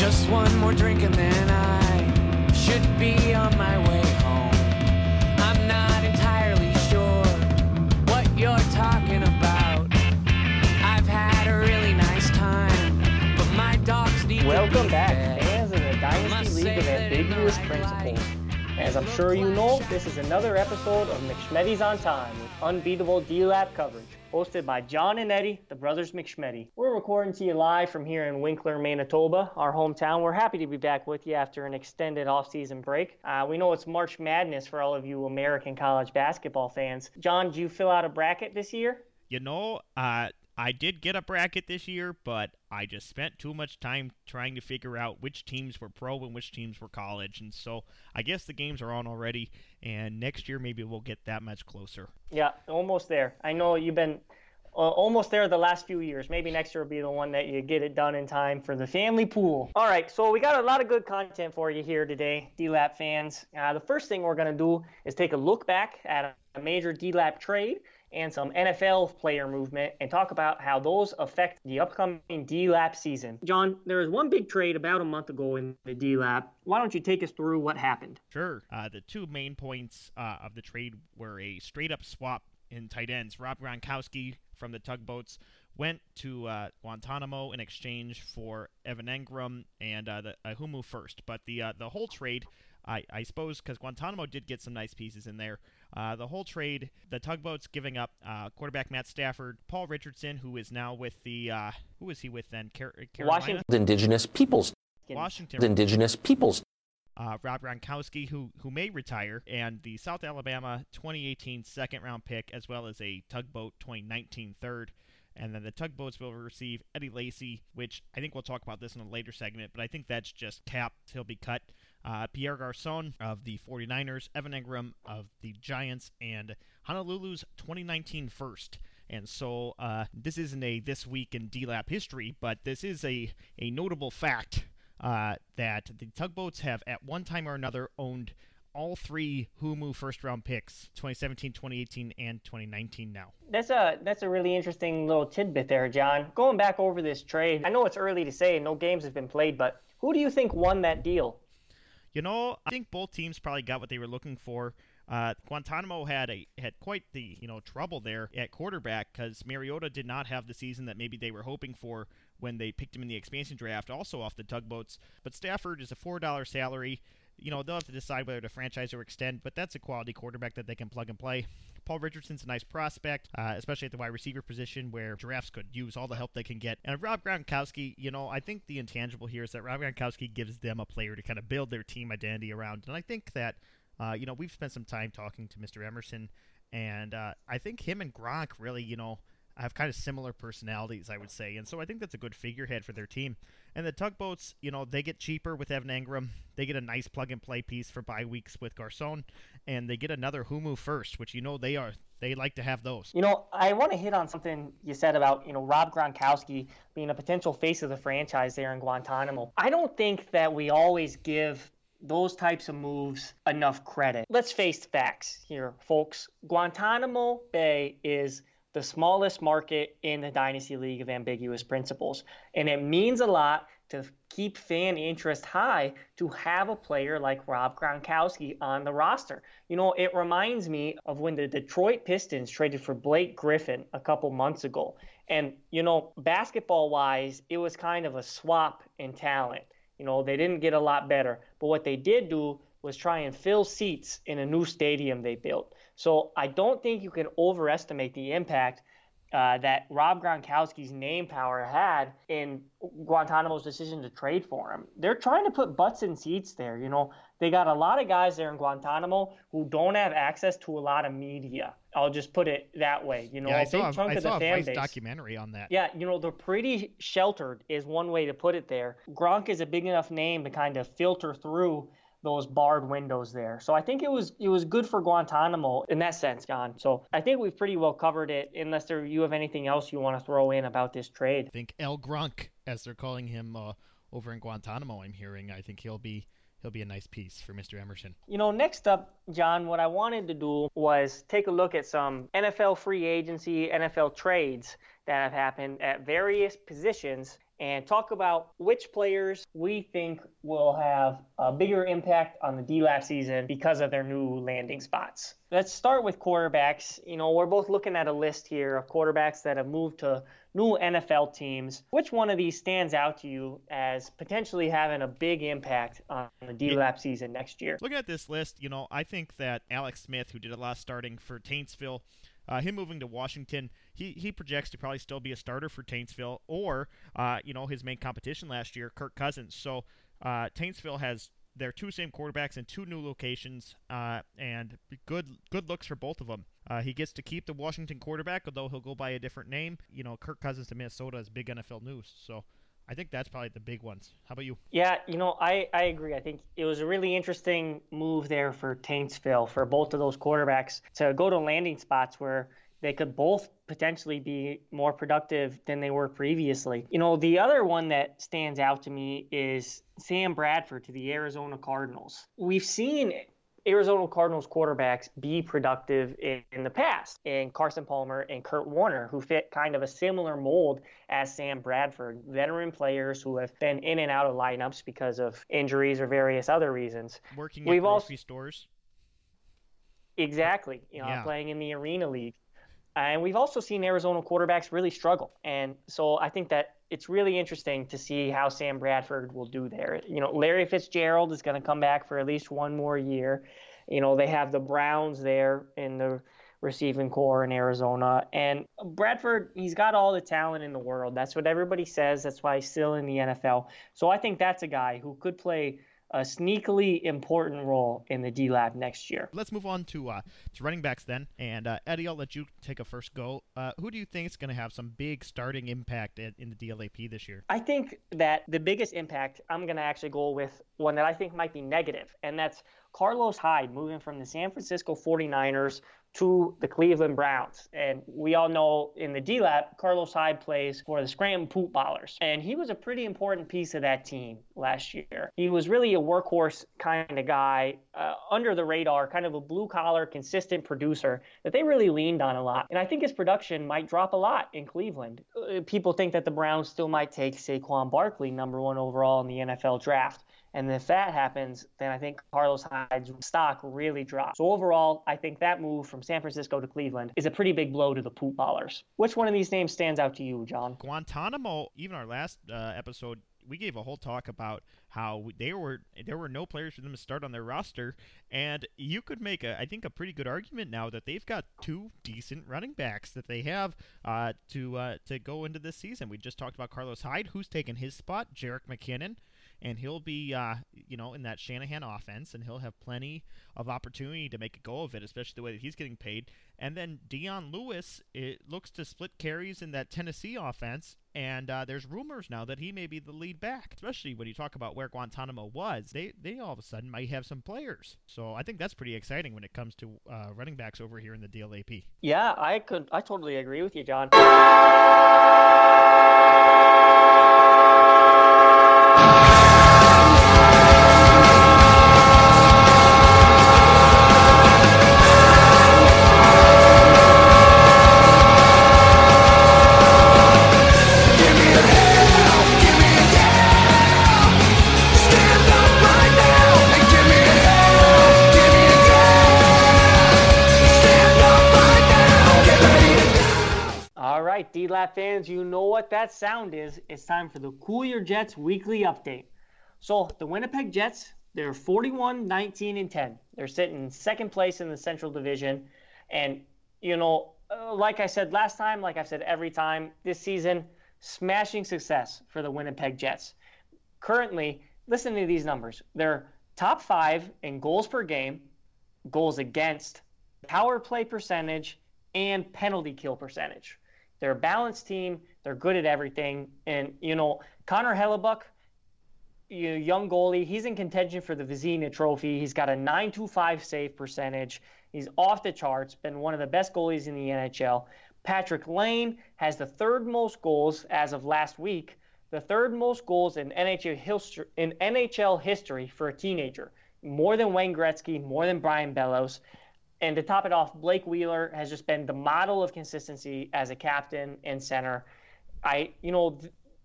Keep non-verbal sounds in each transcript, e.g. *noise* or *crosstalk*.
Just one more drink and then I should be on my way home. I'm not entirely sure what you're talking about. I've had a really nice time, but my dogs need to Welcome back, fed. fans of the Dynasty League of that in the Ambiguous Principles. As I'm sure you know, this is another episode of McShmeddies on Time with unbeatable D-Lap coverage, hosted by John and Eddie, the brothers McShmeddy. We're recording to you live from here in Winkler, Manitoba, our hometown. We're happy to be back with you after an extended off-season break. Uh, we know it's March Madness for all of you American college basketball fans. John, did you fill out a bracket this year? You know, uh, I did get a bracket this year, but I just spent too much time trying to figure out which teams were pro and which teams were college. And so I guess the games are on already, and next year maybe we'll get that much closer. Yeah, almost there. I know you've been uh, almost there the last few years. Maybe next year will be the one that you get it done in time for the family pool. All right, so we got a lot of good content for you here today, DLAP fans. Uh, the first thing we're going to do is take a look back at a major DLAP trade and some NFL player movement and talk about how those affect the upcoming D-Lap season. John, there was one big trade about a month ago in the D-Lap. Why don't you take us through what happened? Sure. Uh, the two main points uh, of the trade were a straight up swap in tight ends. Rob Gronkowski from the Tugboats went to uh, Guantanamo in exchange for Evan Engram and uh, the uh, Humu first. But the uh, the whole trade, I, I suppose, because Guantanamo did get some nice pieces in there. Uh, the whole trade, the Tugboats giving up uh, quarterback Matt Stafford, Paul Richardson, who is now with the uh, who was he with then? Car- Carolina, Washington. Indigenous peoples. Washington, Indigenous peoples. uh, Rob Gronkowski, who who may retire, and the South Alabama 2018 second round pick, as well as a Tugboat 2019 third. And then the Tugboats will receive Eddie Lacy, which I think we'll talk about this in a later segment, but I think that's just capped. He'll be cut. Uh, Pierre Garcon of the 49ers, Evan Engram of the Giants, and Honolulu's 2019 first. And so uh, this isn't a this week in DLAP history, but this is a, a notable fact uh, that the tugboats have at one time or another owned all three Humu first round picks 2017, 2018, and 2019 now. That's a that's a really interesting little tidbit there, John. Going back over this trade, I know it's early to say, no games have been played, but who do you think won that deal? You know, I think both teams probably got what they were looking for. Uh, Guantanamo had a had quite the you know trouble there at quarterback because Mariota did not have the season that maybe they were hoping for when they picked him in the expansion draft, also off the tugboats. But Stafford is a four dollar salary. You know they'll have to decide whether to franchise or extend, but that's a quality quarterback that they can plug and play. Paul Richardson's a nice prospect, uh, especially at the wide receiver position where giraffes could use all the help they can get. And Rob Gronkowski, you know, I think the intangible here is that Rob Gronkowski gives them a player to kind of build their team identity around. And I think that, uh, you know, we've spent some time talking to Mr. Emerson, and uh, I think him and Gronk really, you know, have kind of similar personalities, I would say. And so I think that's a good figurehead for their team. And the tugboats, you know, they get cheaper with Evan Engram. They get a nice plug and play piece for bye weeks with Garcon, and they get another Humu first, which you know they are they like to have those. You know, I want to hit on something you said about, you know, Rob Gronkowski being a potential face of the franchise there in Guantanamo. I don't think that we always give those types of moves enough credit. Let's face facts here, folks. Guantanamo Bay is the smallest market in the Dynasty League of Ambiguous Principles. And it means a lot to keep fan interest high to have a player like Rob Gronkowski on the roster. You know, it reminds me of when the Detroit Pistons traded for Blake Griffin a couple months ago. And, you know, basketball wise, it was kind of a swap in talent. You know, they didn't get a lot better. But what they did do was try and fill seats in a new stadium they built. So I don't think you can overestimate the impact uh, that Rob Gronkowski's name power had in Guantanamo's decision to trade for him. They're trying to put butts in seats there. You know, they got a lot of guys there in Guantanamo who don't have access to a lot of media. I'll just put it that way. You know, yeah, I a big saw, a- chunk I of saw the a Vice base. documentary on that. Yeah, you know, they're pretty sheltered, is one way to put it there. Gronk is a big enough name to kind of filter through those barred windows there. So I think it was it was good for Guantanamo in that sense, John. So I think we've pretty well covered it, unless there you have anything else you want to throw in about this trade. I think El Gronk, as they're calling him uh, over in Guantanamo, I'm hearing. I think he'll be he'll be a nice piece for Mr. Emerson. You know, next up, John, what I wanted to do was take a look at some NFL free agency, NFL trades that have happened at various positions and talk about which players we think will have a bigger impact on the DLAP season because of their new landing spots. Let's start with quarterbacks. You know, we're both looking at a list here of quarterbacks that have moved to new NFL teams. Which one of these stands out to you as potentially having a big impact on the DLAP season next year? Looking at this list, you know, I think that Alex Smith, who did a lot of starting for Taintsville, uh, him moving to Washington, he, he projects to probably still be a starter for Taintsville or, uh, you know, his main competition last year, Kirk Cousins. So uh, Taintsville has their two same quarterbacks in two new locations, uh, and good good looks for both of them. Uh, he gets to keep the Washington quarterback, although he'll go by a different name. You know, Kirk Cousins to Minnesota is big NFL news, so I think that's probably the big ones. How about you? Yeah, you know, I, I agree. I think it was a really interesting move there for Taintsville for both of those quarterbacks to go to landing spots where they could both potentially be more productive than they were previously. You know, the other one that stands out to me is Sam Bradford to the Arizona Cardinals. We've seen Arizona Cardinals quarterbacks be productive in, in, the past, and Carson Palmer and Kurt Warner, who fit kind of a similar mold as Sam Bradford, veteran players who have been in and out of lineups because of injuries or various other reasons. Working We've at grocery also, stores. Exactly, you know, yeah. playing in the Arena League. And we've also seen Arizona quarterbacks really struggle. And so I think that it's really interesting to see how Sam Bradford will do there. You know, Larry Fitzgerald is going to come back for at least one more year. You know, they have the Browns there in the receiving corps in Arizona. And Bradford, he's got all the talent in the world. That's what everybody says. That's why he's still in the NFL. So I think that's a guy who could play a sneakily important role in the D Lap next year. Let's move on to uh, to running backs then. And uh, Eddie, I'll let you take a first go. Uh, who do you think is going to have some big starting impact in, in the DLAP this year? I think that the biggest impact, I'm going to actually go with one that I think might be negative, and that's Carlos Hyde moving from the San Francisco 49ers to the Cleveland Browns. And we all know in the DLAP, Carlos Hyde plays for the Scranton Poop Ballers. And he was a pretty important piece of that team last year. He was really a workhorse kind of guy, uh, under the radar, kind of a blue collar, consistent producer that they really leaned on a lot. And I think his production might drop a lot in Cleveland. Uh, people think that the Browns still might take Saquon Barkley, number one overall in the NFL draft. And if that happens, then I think Carlos Hyde's stock really drops. So overall, I think that move from San Francisco to Cleveland is a pretty big blow to the poop ballers. Which one of these names stands out to you, John? Guantanamo, even our last uh, episode, we gave a whole talk about how they were there were no players for them to start on their roster, and you could make a I think a pretty good argument now that they've got two decent running backs that they have uh, to uh, to go into this season. We just talked about Carlos Hyde, who's taken his spot, Jerick McKinnon and he'll be, uh, you know, in that Shanahan offense, and he'll have plenty of opportunity to make a go of it, especially the way that he's getting paid. And then Dion Lewis, it looks to split carries in that Tennessee offense, and uh, there's rumors now that he may be the lead back, especially when you talk about where Guantanamo was. They they all of a sudden might have some players, so I think that's pretty exciting when it comes to uh, running backs over here in the DLAP. Yeah, I could, I totally agree with you, John. DLAP fans, you know what that sound is. It's time for the Cool Your Jets weekly update. So, the Winnipeg Jets, they're 41, 19, and 10. They're sitting second place in the Central Division. And, you know, uh, like I said last time, like I've said every time this season, smashing success for the Winnipeg Jets. Currently, listen to these numbers. They're top five in goals per game, goals against, power play percentage, and penalty kill percentage. They're a balanced team. They're good at everything. And, you know, Connor Hellebuyck, you know, young goalie, he's in contention for the Vezina Trophy. He's got a 925 save percentage. He's off the charts, been one of the best goalies in the NHL. Patrik Laine has the third most goals as of last week, the third most goals in NHL history, in NHL history for a teenager. More than Wayne Gretzky, more than Brian Bellows. And to top it off, Blake Wheeler has just been the model of consistency as a captain and center. I, you know,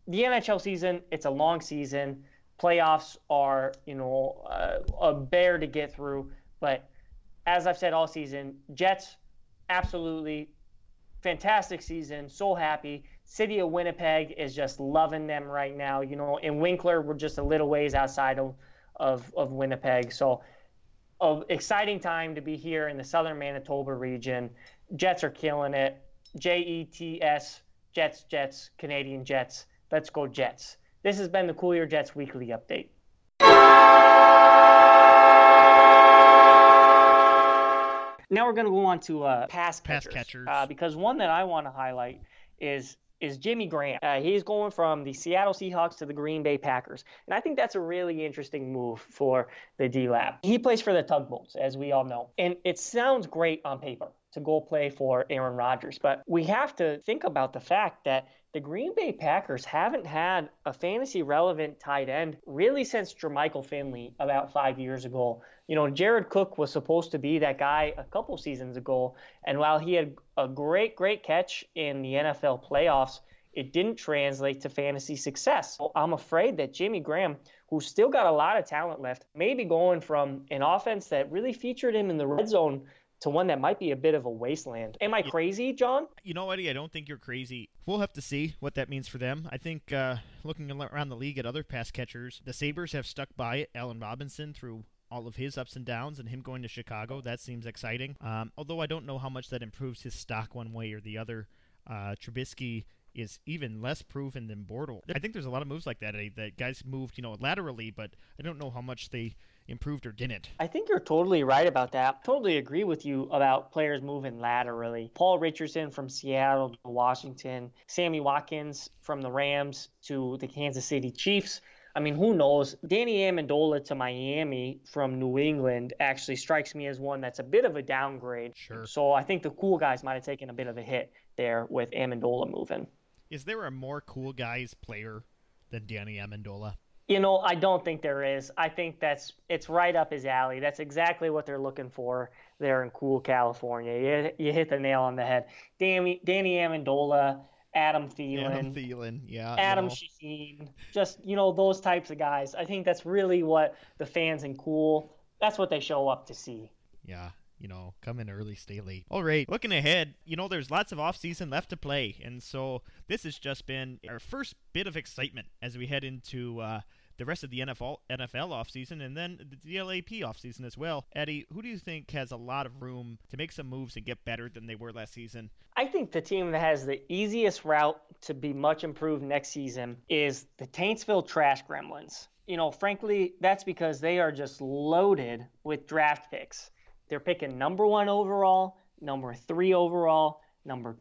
the NHL season, it's a long season. Playoffs are, you know, uh, a bear to get through. But as I've said all season, Jets, absolutely fantastic season. So happy. City of Winnipeg is just loving them right now. You know, in Winkler, we're just a little ways outside of, of, of Winnipeg. So, an exciting time to be here in the southern Manitoba region. Jets are killing it. J E T S, Jets, Jets, Canadian Jets. Let's go, Jets. This has been the Cool Your Jets Weekly Update. Now we're going to go on to uh, pass catchers, Pass catchers. Uh, because one that I want to highlight is is Jimmy Graham. Uh, he's going from the Seattle Seahawks to the Green Bay Packers, and I think that's a really interesting move for the D Lap. He plays for the Tugboats, as we all know, and it sounds great on paper to go play for Aaron Rodgers, but we have to think about the fact that the Green Bay Packers haven't had a fantasy relevant tight end really since Jermichael Finley about five years ago. You know, Jared Cook was supposed to be that guy a couple seasons ago, and while he had a great, great catch in the NFL playoffs, it didn't translate to fantasy success. I'm afraid that Jimmy Graham, who's still got a lot of talent left, may be going from an offense that really featured him in the red zone to one that might be a bit of a wasteland. Am I crazy, John? You know, Eddie, I don't think you're crazy. We'll have to see what that means for them. I think uh, looking around the league at other pass catchers, the Sabres have stuck by Allen Robinson through all of his ups and downs and him going to Chicago. That seems exciting. Um, although I don't know how much that improves his stock one way or the other. Uh, Trubisky is even less proven than Bortles. I think there's a lot of moves like that, Eddie, that guys moved, you know, laterally, but I don't know how much they improved or didn't. I think you're totally right about that. Totally agree with you about players moving laterally. Paul Richardson from Seattle to Washington, Sammy Watkins from the Rams to the Kansas City Chiefs. I mean, who knows? Danny Amendola to Miami from New England actually strikes me as one that's a bit of a downgrade. Sure. So I think the cool guys might have taken a bit of a hit there with Amendola moving. Is there a more cool guys player than Danny Amendola? You know, I don't think there is. I think that's it's right up his alley. That's exactly what they're looking for there in cool California. You, you hit the nail on the head. Danny, Danny Amendola, Adam Thielen, Adam Thielen, yeah. Adam know. Shaheen, just you know those types of guys. I think that's really what the fans in cool. That's what they show up to see. Yeah, you know, come in early, stay late. All right, looking ahead, you know, there's lots of off-season left to play, and so this has just been our first bit of excitement as we head into uh, the rest of the NFL NFL offseason and then the DLAP offseason as well. Eddie, who do you think has a lot of room to make some moves and get better than they were last season? I think the team that has the easiest route to be much improved next season is the Taintsville Trash Gremlins. You know, frankly, that's because they are just loaded with draft picks. They're picking number one overall, number three overall, number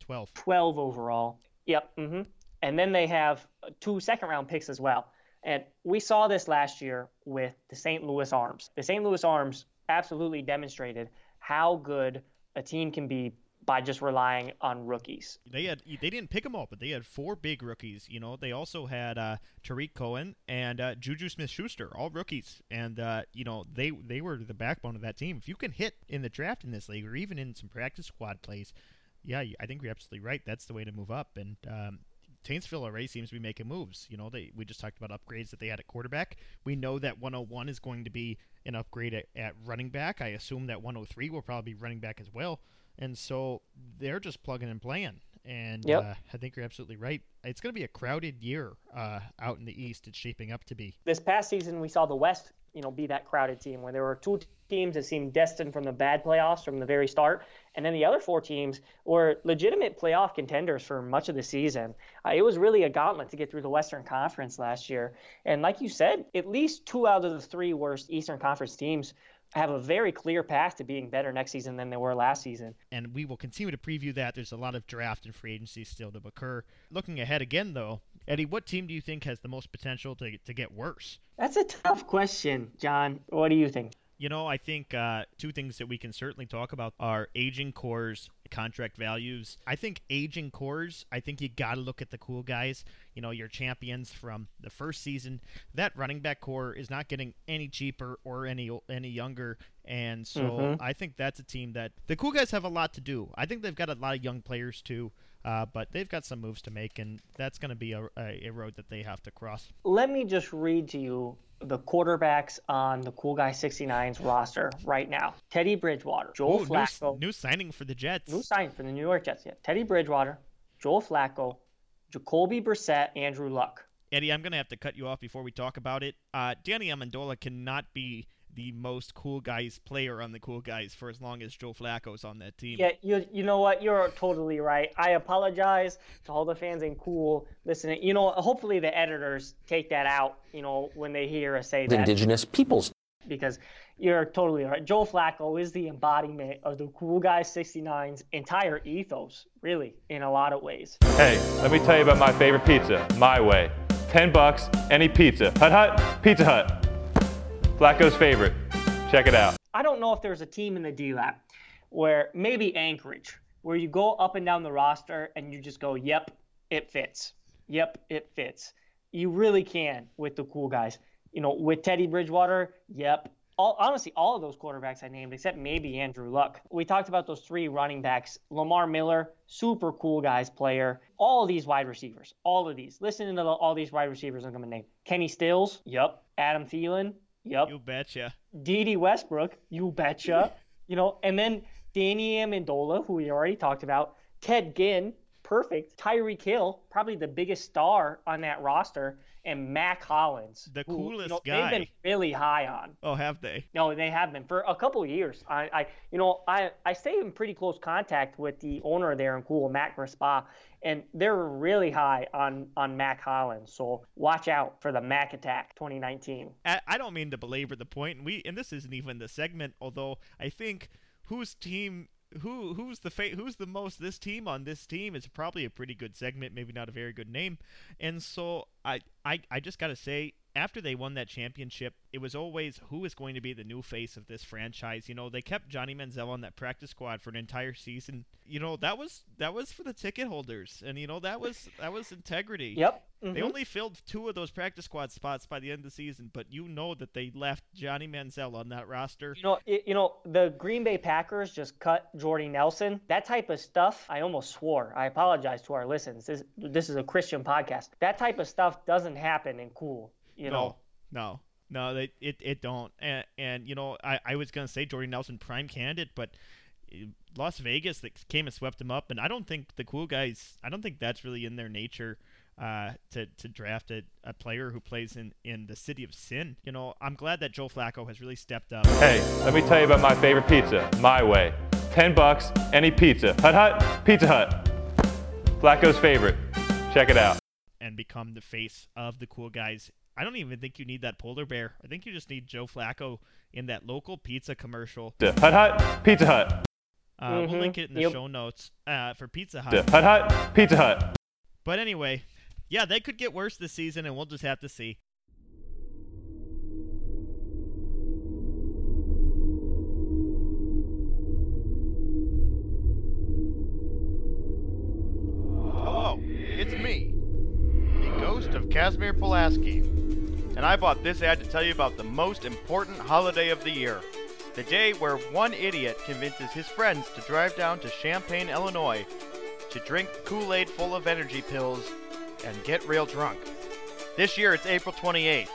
12. 12 overall. Yep. Mm-hmm. And then they have two second round picks as well. And we saw this last year with the St. Louis Arms. The St. Louis Arms absolutely demonstrated how good a team can be by just relying on rookies. They had they didn't pick them all, but they had four big rookies. You know, they also had uh, Tarik Cohen and uh, Juju Smith-Schuster, all rookies, and uh, you know they they were the backbone of that team. If you can hit in the draft in this league, or even in some practice squad plays, yeah, I think you're absolutely right. That's the way to move up. And um, Taintsville already seems to be making moves. You know, they we just talked about upgrades that they had at quarterback. We know that 101 is going to be an upgrade at, at running back. I assume that 103 will probably be running back as well. And so they're just plugging and playing. And Yep. uh, I think you're absolutely right. It's going to be a crowded year uh, out in the East. It's shaping up to be. This past season, we saw the West, you know, be that crowded team where there were two teams that seemed destined from the bad playoffs from the very start, and then the other four teams were legitimate playoff contenders for much of the season. Uh, it was really a gauntlet to get through the Western Conference last year, and like you said, at least two out of the three worst Eastern Conference teams have a very clear path to being better next season than they were last season. and we will continue to preview that. There's a lot of draft and free agency still to occur. Looking ahead again, though, Eddie, what team do you think has the most potential to, to get worse? That's a tough question, John. What do you think? You know, I think uh, two things that we can certainly talk about are aging cores, contract values. I think aging cores, I think you got to look at the cool guys. You know, your champions from the first season. That running back core is not getting any cheaper or any any younger. And so Mhm. I think that's a team that the cool guys have a lot to do. I think they've got a lot of young players too. Uh, but they've got some moves to make, and that's going to be a, a road that they have to cross. Let me just read to you the quarterbacks on the Cool Guy 69's roster right now. Teddy Bridgewater, Joel Ooh, Flacco, new, new signing for the Jets. new sign for the New York Jets. Yeah, Teddy Bridgewater, Joel Flacco, Jacoby Brissett, Andrew Luck. Eddie, I'm going to have to cut you off before we talk about it. Uh, Danny Amendola cannot be the most cool guys player on the cool guys for as long as Joe Flacco's on that team. Yeah, you you know what? You're totally right. I apologize to all the fans in cool listening. You know, hopefully the editors take that out. You know, when they hear us say that, indigenous peoples. because you're totally right. Joe Flacco is the embodiment of the cool guy 69's entire ethos, really, in a lot of ways. Hey, let me tell you about my favorite pizza, my way. 10 bucks, any pizza. Hut Hut, Pizza Hut. Flacco's favorite. Check it out. I don't know if there's a team in the D lap where maybe Anchorage, where you go up and down the roster and you just go, yep, it fits. Yep, it fits. You really can with the cool guys. You know, with Teddy Bridgewater, yep. All, honestly, all of those quarterbacks I named, except maybe Andrew Luck. We talked about those three running backs. Lamar Miller, super cool guys player. All of these wide receivers, all of these. Listen to the, all these wide receivers I'm going to name. Kenny Stills, yep. Adam Thielen, yep. You betcha. Dede Westbrook, you betcha. *laughs* you know, and then Danny Amendola, who we already talked about, Ted Ginn, perfect. Tyreek Hill, probably the biggest star on that roster, and Mack Hollins, The who, you coolest know, guy. They've been really high on. Oh, have they? No, they have been for a couple of years. I, I, you know, I, I stay in pretty close contact with the owner there in Cool, Matt Grispa, and they're really high on on Mack Hollins. So watch out for the Mac Attack 2019. I, don't mean to belabor the point, and we and this isn't even the segment. Although I think whose team, who who's the fa- who's the most this team on this team is probably a pretty good segment, maybe not a very good name. And so I I, I just gotta say. After they won that championship, it was always who is going to be the new face of this franchise. You know, they kept Johnny Manziel on that practice squad for an entire season. You know, that was that was for the ticket holders, and you know that was that was integrity. Yep. They mhm. only filled two of those practice squad spots by the end of the season, but you know that they left Johnny Manziel on that roster. You know, it, you know, the Green Bay Packers just cut Jordy Nelson. That type of stuff, I almost swore. I apologize to our listeners. This, this is a Christian podcast. That type of stuff doesn't happen in cool. You know, no, no, no, they it, it don't. And, and you know, I, I was gonna say Jordy Nelson prime candidate, but uh, Las Vegas that came and swept him up, and I don't think the cool guys. I don't think that's really in their nature. Uh, to, to draft a, a player who plays in, in the city of sin. You know, I'm glad that Joe Flacco has really stepped up. Hey, let me tell you about my favorite pizza, my way. 10 bucks, any pizza. Hut Hut, Pizza Hut. Flacco's favorite. Check it out. and become the face of the cool guys. I don't even think you need that polar bear. I think you just need Joe Flacco in that local pizza commercial. Hut Hut, Pizza Hut. Uh, We'll Mhm. link it in the Yep. show notes uh, for Pizza Hut. Hut Hut, Pizza Hut. But anyway, yeah, they could get worse this season, and we'll just have to see. Hello, it's me, the ghost of Casimir Pulaski, and I bought this ad to tell you about the most important holiday of the year. The day where one idiot convinces his friends to drive down to Champaign, Illinois to drink Kool Aid full of energy pills and get real drunk. This year it's April 28th,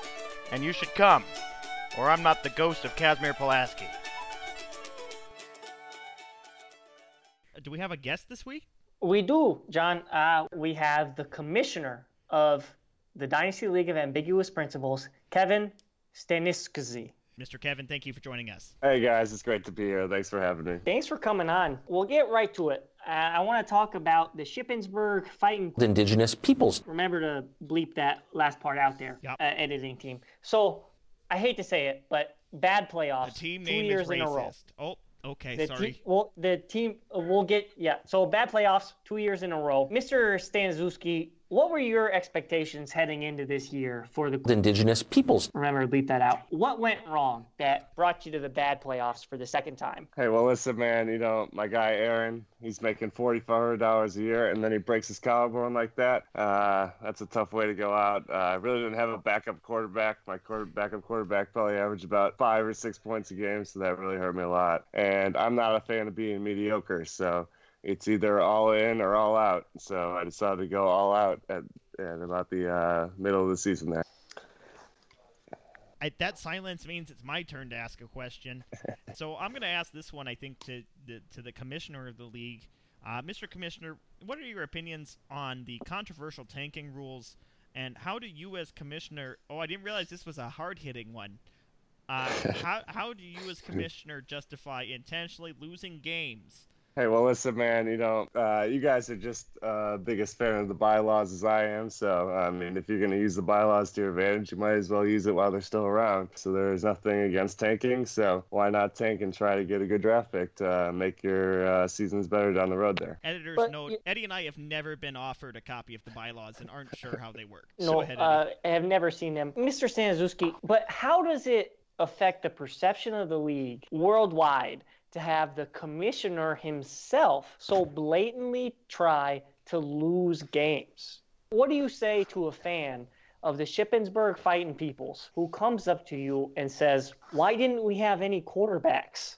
and you should come, or I'm not the ghost of Casimir Pulaski. Do we have a guest this week? we do, John. Uh, we have the commissioner of the Dynasty League of Ambiguous Principles, Kevin Staniszczyk. Mr. Kevin, thank you for joining us. Hey guys, it's great to be here. Thanks for having me. Thanks for coming on. We'll get right to it. Uh, I want to talk about the Shippensburg Fighting indigenous peoples. remember to bleep that last part out there, Yep. uh, editing team. So I hate to say it, but bad playoffs. The playoffs. team two name years is in a row. racist. Oh, okay, The sorry. team, well, the team we'll get yeah. So bad playoffs, two years in a row. Mr. Stanzewski, what were your expectations heading into this year for the? indigenous peoples. Remember to bleep that out. What went wrong that brought you to the bad playoffs for the second time? Hey, well, listen, man. You know my guy Aaron. He's making forty five hundred dollars a year, and then he breaks his collarbone like that. Uh, that's a tough way to go out. Uh, I really didn't have a backup quarterback. My quarter, backup quarterback probably averaged about five or six points a game, so that really hurt me a lot. And I'm not a fan of being mediocre, so it's either all in or all out. So I decided to go all out at, at about the uh, middle of the season there. I, that silence means it's my turn to ask a question. *laughs* so I'm going to ask this one, I think, to the, to the commissioner of the league. Uh, Mr. Commissioner, what are your opinions on the controversial tanking rules, and how do you, as commissioner, oh, I didn't realize this was a hard hitting one. Uh, *laughs* how, how do you, as *laughs* commissioner, justify intentionally losing games Hey, well, listen, man. You know, uh, you guys are just uh, biggest fan of the bylaws as I am. So, I mean, if you're going to use the bylaws to your advantage, you might as well use it while they're still around. So, there is nothing against tanking. So, why not tank and try to get a good draft pick to uh, make your uh, seasons better down the road there? Editor's But note: you- Eddie and I have never been offered a copy of the bylaws and aren't sure how they work. No, Go ahead, uh, I have never seen them. Mr. Staniszewski, but how does it affect the perception of the league worldwide to have the commissioner himself so blatantly try to lose games? What do you say to a fan of the Shippensburg Fighting Peoples who comes up to you and says, Why didn't we have any quarterbacks?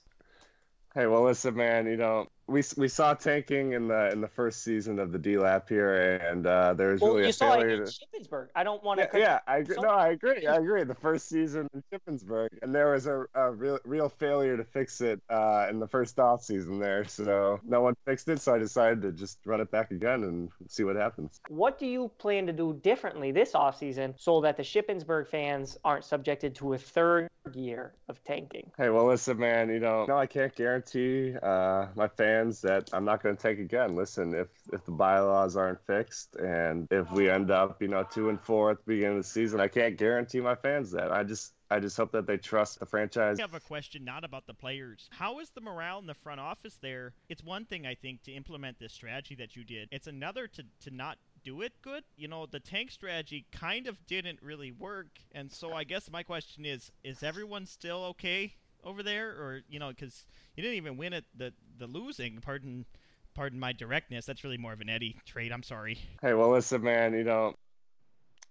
Hey, well, listen, man. You know, we we saw tanking in the in the first season of the D Lap here, and uh, there was Well, really you a saw it failure in to. Shippensburg. I don't want to. Yeah, yeah, I agree. so- No, I agree. I agree. The first season in Shippensburg, and there was a, a real, real failure to fix it uh, in the first off season there. So no one fixed it. So I decided to just run it back again and see what happens. What do you plan to do differently this off season so that the Shippensburg fans aren't subjected to a third year of tanking? Hey, well, listen, man. You know, no, I can't guarantee uh, my fans that I'm not going to take again. Listen, if if the bylaws aren't fixed, and if we end up, you know, two and four at the beginning of the season, I can't guarantee my fans that. I just I just hope that they trust the franchise. I have a question not about the players. How is the morale in the front office there? It's one thing I think to implement this strategy that you did. It's another to to not do it good. You know, the tank strategy kind of didn't really work, and so I guess my question is: Is everyone still okay over there, or you know, because you didn't even win it the the losing? Pardon, pardon my directness. That's really more of an Eddie trait. I'm sorry. Hey, well, listen, man. You know,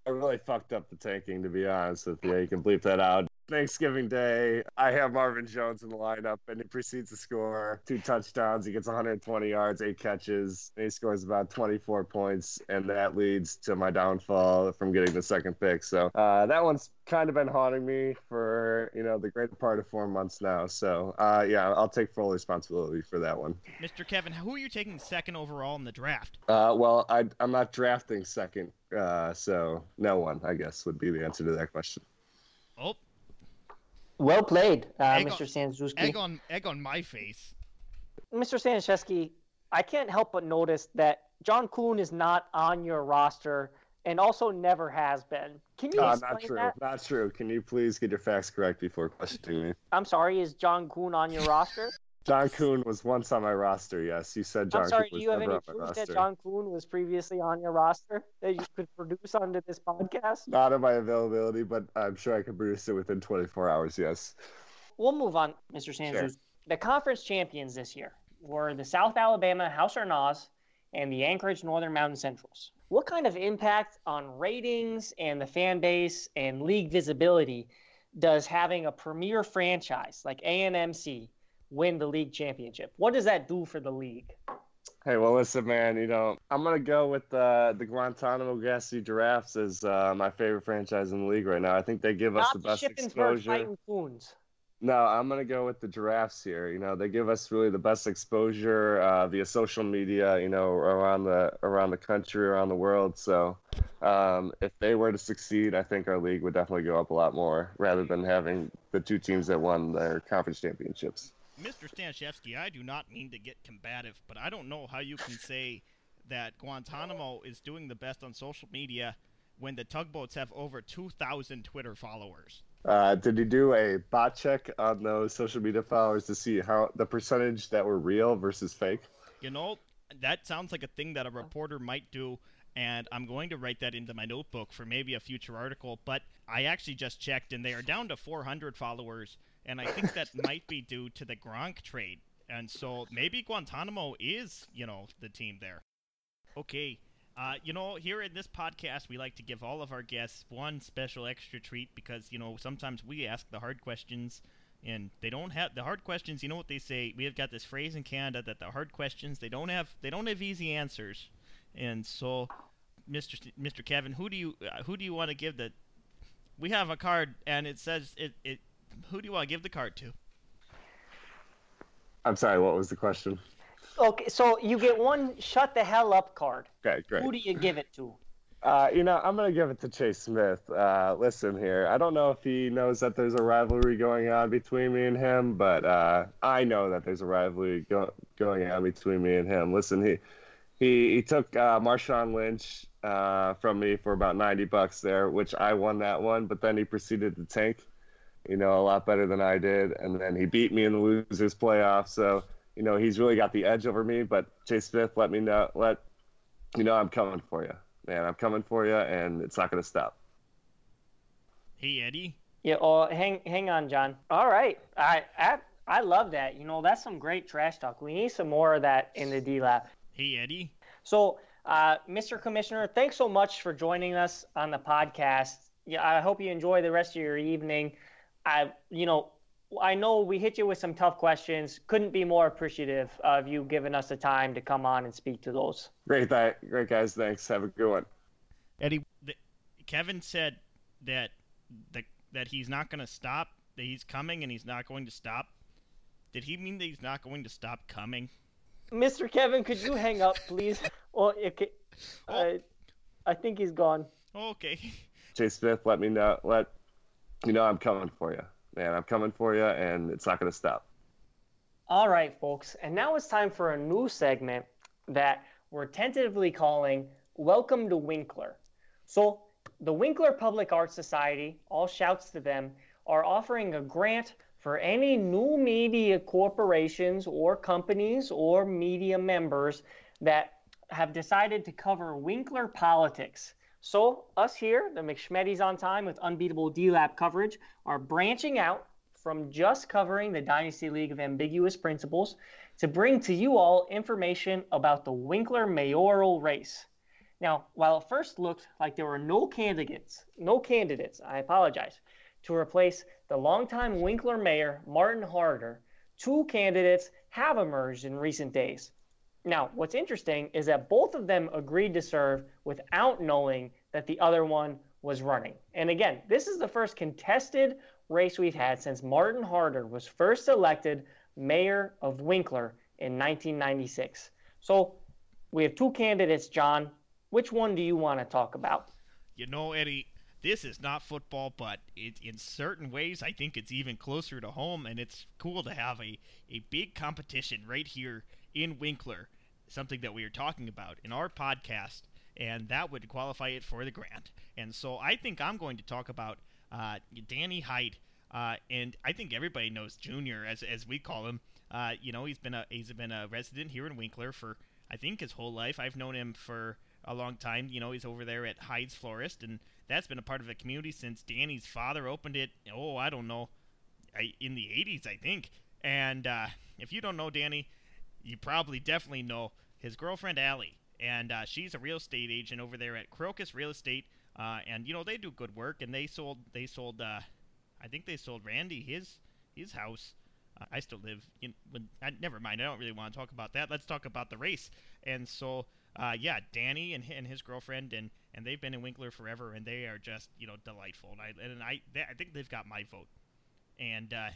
I really fucked up the tanking, to be honest with you. You can bleep that out. Thanksgiving Day, I have Marvin Jones in the lineup, and he proceeds to score two touchdowns. He gets 120 yards, eight catches, and he scores about 24 points, and that leads to my downfall from getting the second pick. So uh, that one's kind of been haunting me for you know the greater part of four months now. So uh, yeah, I'll take full responsibility for that one. Mr. Kevin, who are you taking second overall in the draft? Uh, well, I, I'm not drafting second, uh, so no one, I guess, would be the answer to that question. Well played, uh, Egg Mr. Staniszewski. egg on egg on my face. Mr. Staniszewski, I can't help but notice that John Kuhn is not on your roster and also never has been. Can you Uh, explain not true. that? Not true. Can you please get your facts correct before questioning me? I'm sorry, is John Kuhn on your roster? John Kuhn was once on my roster. Yes, you said John I'm sorry, Kuhn do was you have any proof that John Kuhn was previously on your roster that you could produce onto this podcast? Not in my availability, but I'm sure I can produce it within 24 hours. Yes. We'll move on, Mr. Sanders. The conference champions this year were the South Alabama House or Nas and the Anchorage Northern Mountain Centrals. What kind of impact on ratings and the fan base and league visibility does having a premier franchise like ANMC win the league championship? What does that do for the league? Hey, well, listen, man. You know, I'm gonna go with uh, the Guantanamo Gassy Giraffes as uh, my favorite franchise in the league right now. I think they give us Not the the best exposure. No, I'm gonna go with the giraffes here. You know, they give us really the best exposure uh, via social media. You know, around the around the country, around the world. So, um, if they were to succeed, I think our league would definitely go up a lot more, rather than having the two teams that won their conference championships. Mr. Staniszewski, I do not mean to get combative, but I don't know how you can say that Guantanamo is doing the best on social media when the tugboats have over 2,000 Twitter followers. Uh, did you do a bot check on those social media followers to see how the percentage that were real versus fake? You know, that sounds like a thing that a reporter might do, and I'm going to write that into my notebook for maybe a future article. But I actually just checked, and they are down to 400 followers, and I think that might be due to the Gronk trade. And so maybe Guantanamo is, you know, the team there. Okay. Uh, you know, here in this podcast, we like to give all of our guests one special extra treat because, you know, sometimes we ask the hard questions and they don't have the hard questions. You know what they say? We have got this phrase in Canada that the hard questions they don't have they don't have easy answers, and so, Mr. Mr. Kevin, who do you uh, who do you want to give the? We have a card and it says it it. Who do you want to give the card to? I'm sorry. What was the question? Okay, so you get one shut the hell up card. Okay, great. Who do you give it to? Uh, you know, I'm gonna give it to Chase Smith. Uh, listen here, I don't know if he knows that there's a rivalry going on between me and him, but uh, I know that there's a rivalry go- going on between me and him. Listen, he he he took uh, Marshawn Lynch uh, from me for about 90 bucks there, which I won that one, but then he proceeded to tank, you know, a lot better than I did, and then he beat me in the losers playoff. So you know, he's really got the edge over me. But Chase Smith, let me know, let you know, I'm coming for you man, I'm coming for you, and it's not going to stop. Hey Eddie. Yeah. Oh, hang hang on, John. All right. I I I love that. You know, that's some great trash talk. We need some more of that in the D lap. Hey Eddie. So, uh, Mr. Commissioner, thanks so much for joining us on the podcast. Yeah, I hope you enjoy the rest of your evening. I, you know, I know we hit you with some tough questions. Couldn't be more appreciative of you giving us the time to come on and speak to those. Great, th- great guys. Thanks. Have a good one. Eddie, the, Kevin said that the, that he's not going to stop. That he's coming and he's not going to stop. Did he mean that he's not going to stop coming? Mr. Kevin, could you hang up, please? *laughs* Well, okay. Oh. I, I think he's gone. Okay. Jay Smith, let me know. Let you know I'm coming for you, man. I'm coming for you, and it's not going to stop. All right, folks, and now it's time for a new segment that we're tentatively calling Welcome to Winkler. So, the Winkler Public Art Society, all shouts to them, are offering a grant for any new media corporations or companies or media members that have decided to cover Winkler politics. So, us here, the McShmeddies on Time with Unbeatable D-Lap coverage, are branching out from just covering the Dynasty League of Ambiguous Principles to bring to you all information about the Winkler mayoral race. Now, while it first looked like there were no candidates, no candidates, I apologize, to replace the longtime Winkler mayor, Martin Harder, two candidates have emerged in recent days. Now, what's interesting is that both of them agreed to serve without knowing that the other one was running. And again, this is the first contested race we've had since Martin Harder was first elected mayor of Winkler in 1996. So we have two candidates, John. Which one do you want to talk about? You know, Eddie, this is not football, but it, in certain ways, I think it's even closer to home, and it's cool to have a, a big competition right here in Winkler, something that we are talking about in our podcast, and that would qualify it for the grant. And so I think I'm going to talk about uh, Danny Hyde, uh, and I think everybody knows Junior, as, as we call him. Uh, you know, he's been a he's been a resident here in Winkler for I think his whole life. I've known him for a long time. You know, he's over there at Hyde's Florist, and that's been a part of the community since Danny's father opened it. Oh, I don't know, I, in the '80s, I think. And uh, if you don't know Danny, you probably definitely know his girlfriend Allie, and uh, she's a real estate agent over there at Crocus Real Estate. Uh, and you know they do good work, and they sold they sold uh, I think they sold Randy his his house. I still live in. When, uh, never mind. I don't really want to talk about that. Let's talk about the race. And so, uh, yeah, Danny and, and his girlfriend and and they've been in Winkler forever, and they are just you know delightful. And I and I they, I think they've got my vote. And uh,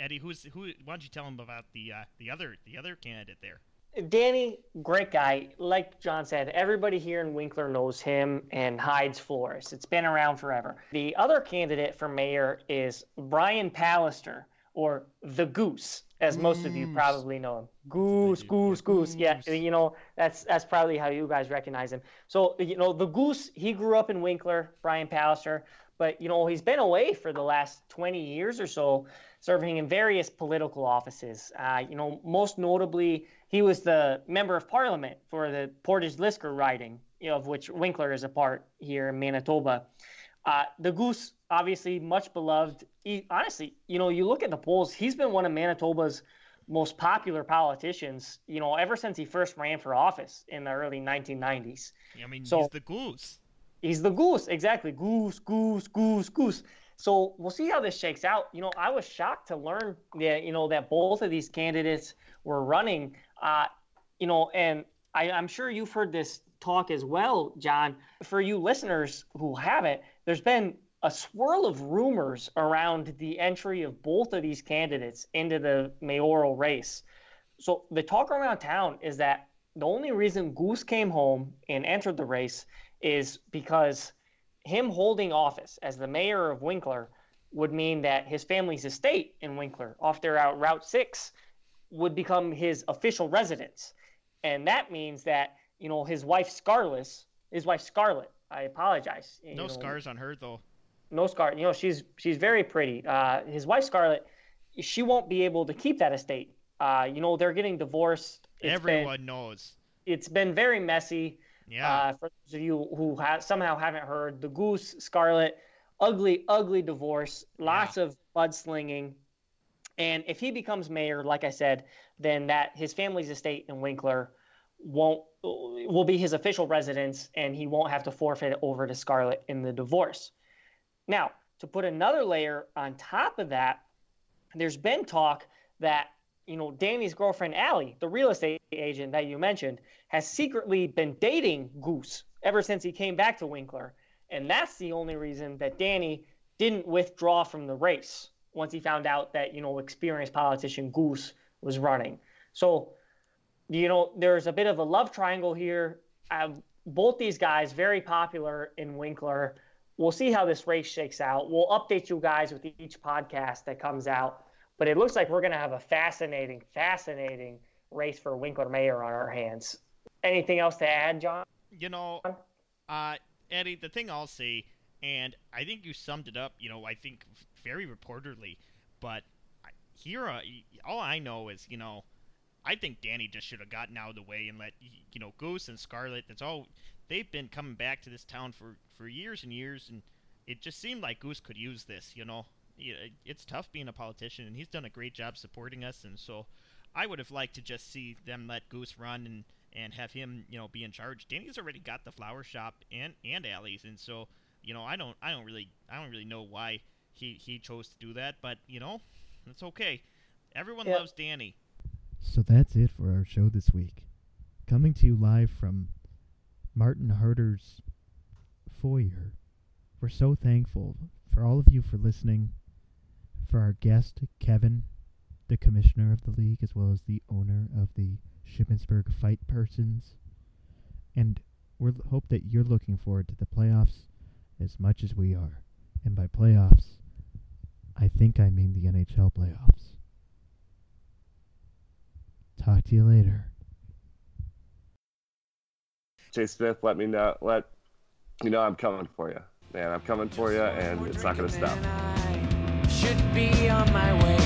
Eddie, who's who? Why don't you tell him about the uh, the other the other candidate there? Danny, great guy. Like John said, everybody here in Winkler knows him and Hyde's Florist. It's been around forever. The other candidate for mayor is Brian Pallister, or the Goose, as most of you probably know him. Goose, Goose, Goose. Yeah, you know that's that's probably how you guys recognize him. So you know the Goose, he grew up in Winkler, Brian Pallister, but you know he's been away for the last 20 years or so, serving in various political offices. Uh, you know, most notably, he was the member of parliament for the Portage Lisgar riding, you know, of which Winkler is a part here in Manitoba. Uh, the Goose, obviously much beloved. He, honestly, you know, you look at the polls, he's been one of Manitoba's most popular politicians, you know, ever since he first ran for office in the early 1990s. I mean, So- he's the goose. He's the goose, exactly. Goose, goose, goose, goose. So we'll see how this shakes out. You know, I was shocked to learn that you know that both of these candidates were running. Uh, you know, and I, I'm sure you've heard this talk as well, John. For you listeners who haven't, there's been a swirl of rumors around the entry of both of these candidates into the mayoral race. So the talk around town is that the only reason Goose came home and entered the race is because him holding office as the mayor of Winkler would mean that his family's estate in Winkler, off their out Route 6, would become his official residence. And that means that, you know, his wife Scarlett, his wife Scarlett, I apologize. No know, scars on her though. no scar. You know, she's she's very pretty. Uh, his wife Scarlet, she won't be able to keep that estate. Uh, you know, they're getting divorced. It's Everyone Been, knows. it's been very messy. Yeah. Uh, for those of you who ha- somehow haven't heard, the Goose Scarlet, ugly, ugly divorce, lots of mudslinging. And if he becomes mayor, like I said, then that his family's estate in Winkler won't will be his official residence, and he won't have to forfeit it over to Scarlet in the divorce. Now, to put another layer on top of that, there's been talk that you know Danny's girlfriend Allie, the real estate agent that you mentioned, has secretly been dating Goose ever since he came back to Winkler, and that's the only reason that Danny didn't withdraw from the race once he found out that you know experienced politician Goose was running. So, you know, there's a bit of a love triangle here. Uh, both these guys very popular in Winkler. We'll see how this race shakes out. We'll update you guys with each podcast that comes out. But it looks like we're going to have a fascinating, fascinating race for Winkler Mayor on our hands. Anything else to add, John? You know, uh, Eddie, the thing I'll say, and I think you summed it up, you know, I think very reporterly, but here, uh, all I know is, you know, I think Danny just should have gotten out of the way and let, you know, Goose and Scarlet, that's all, they've been coming back to this town for, for years and years, and it just seemed like Goose could use this, you know. It's tough being a politician, and he's done a great job supporting us, and so I would have liked to just see them let Goose run and and have him, you know, be in charge. Danny's already got the flower shop and and Allie's, and so you know, I don't I don't really I don't really know why he he chose to do that, but you know, it's okay. Everyone Yeah. loves Danny. So that's it for our show this week. Coming to you live from Martin Harder's foyer. We're so thankful for all of you for listening, for our guest, Kevin, the commissioner of the league, as well as the owner of the Shippensburg Fight Persons. And we hope that you're looking forward to the playoffs as much as we are. And by playoffs, I think I mean the NHL playoffs. Talk to you later. Jay Smith, let me know. Let you know I'm coming for you, man. I'm coming for you, and it's not gonna stop. Should be on my way